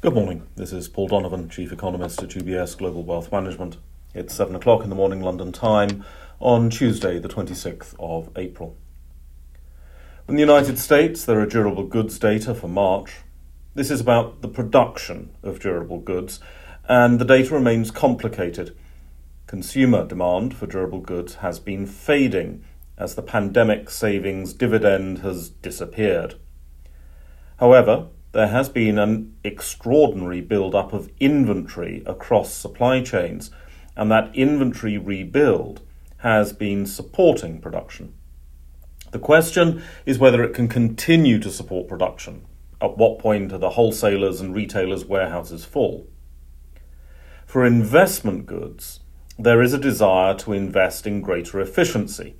Good morning. This is Paul Donovan, Chief Economist at UBS Global Wealth Management. It's 7 o'clock in the morning London time on Tuesday, the 26th of April. In the United States, there are durable goods data for March. This is about the production of durable goods, and the data remains complicated. Consumer demand for durable goods has been fading as the pandemic savings dividend has disappeared. However, there has been an extraordinary build-up of inventory across supply chains, and that inventory rebuild has been supporting production. The question is whether it can continue to support production. At what point are the wholesalers and retailers' warehouses full? For investment goods, there is a desire to invest in greater efficiency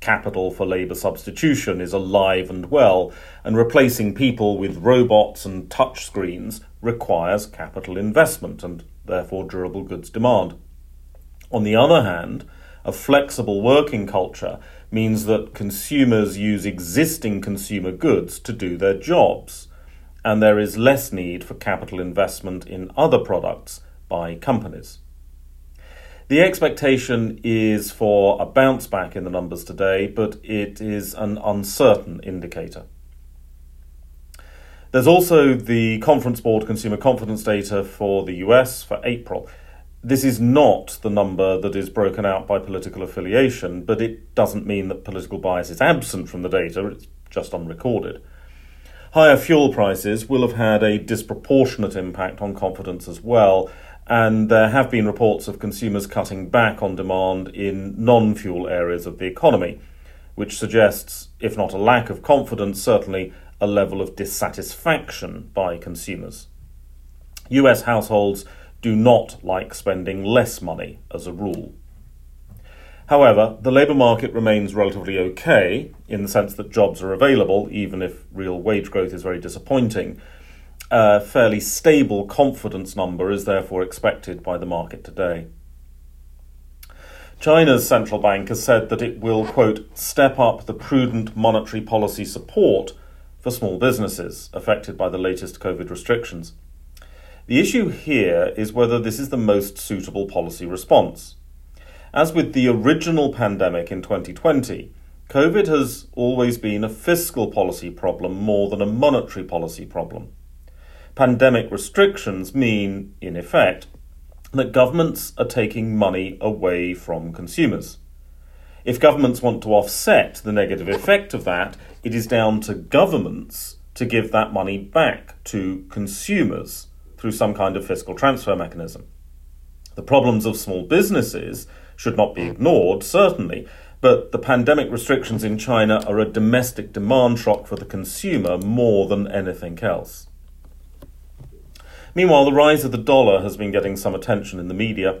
capital for labour substitution is alive and well, and replacing people with robots and touchscreens requires capital investment and therefore durable goods demand. On the other hand, a flexible working culture means that consumers use existing consumer goods to do their jobs, and there is less need for capital investment in other products by companies. The expectation is for a bounce back in the numbers today, but it is an uncertain indicator. There's also the Conference Board consumer confidence data for the US for April. This is not the number that is broken out by political affiliation, but it doesn't mean that political bias is absent from the data, it's just unrecorded. Higher fuel prices will have had a disproportionate impact on confidence as well, and there have been reports of consumers cutting back on demand in non fuel areas of the economy, which suggests, if not a lack of confidence, certainly a level of dissatisfaction by consumers. US households do not like spending less money as a rule. However, the labour market remains relatively okay in the sense that jobs are available, even if real wage growth is very disappointing, a fairly stable confidence number is therefore expected by the market today. China's central bank has said that it will, quote, step up the prudent monetary policy support for small businesses affected by the latest COVID restrictions. The issue here is whether this is the most suitable policy response. As with the original pandemic in 2020, COVID has always been a fiscal policy problem more than a monetary policy problem pandemic restrictions mean, in effect, that governments are taking money away from consumers. If governments want to offset the negative effect of that, it is down to governments to give that money back to consumers through some kind of fiscal transfer mechanism. The problems of small businesses should not be ignored, certainly, but the pandemic restrictions in China are a domestic demand shock for the consumer more than anything else. Meanwhile, the rise of the dollar has been getting some attention in the media.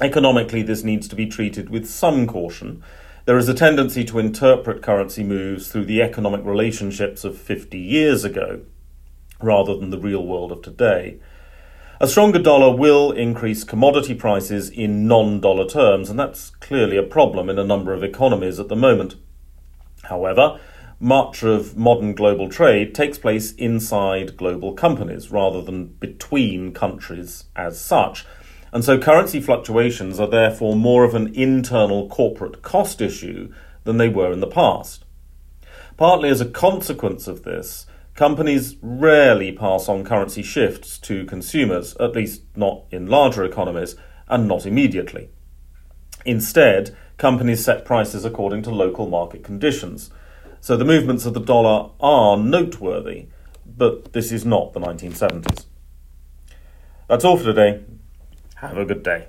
Economically, this needs to be treated with some caution. There is a tendency to interpret currency moves through the economic relationships of 50 years ago, rather than the real world of today. A stronger dollar will increase commodity prices in non dollar terms, and that's clearly a problem in a number of economies at the moment. However, much of modern global trade takes place inside global companies rather than between countries as such. And so currency fluctuations are therefore more of an internal corporate cost issue than they were in the past. Partly as a consequence of this, companies rarely pass on currency shifts to consumers, at least not in larger economies, and not immediately. Instead, companies set prices according to local market conditions so the movements of the dollar are noteworthy, but this is not the 1970s. That's all for today. Have a good day.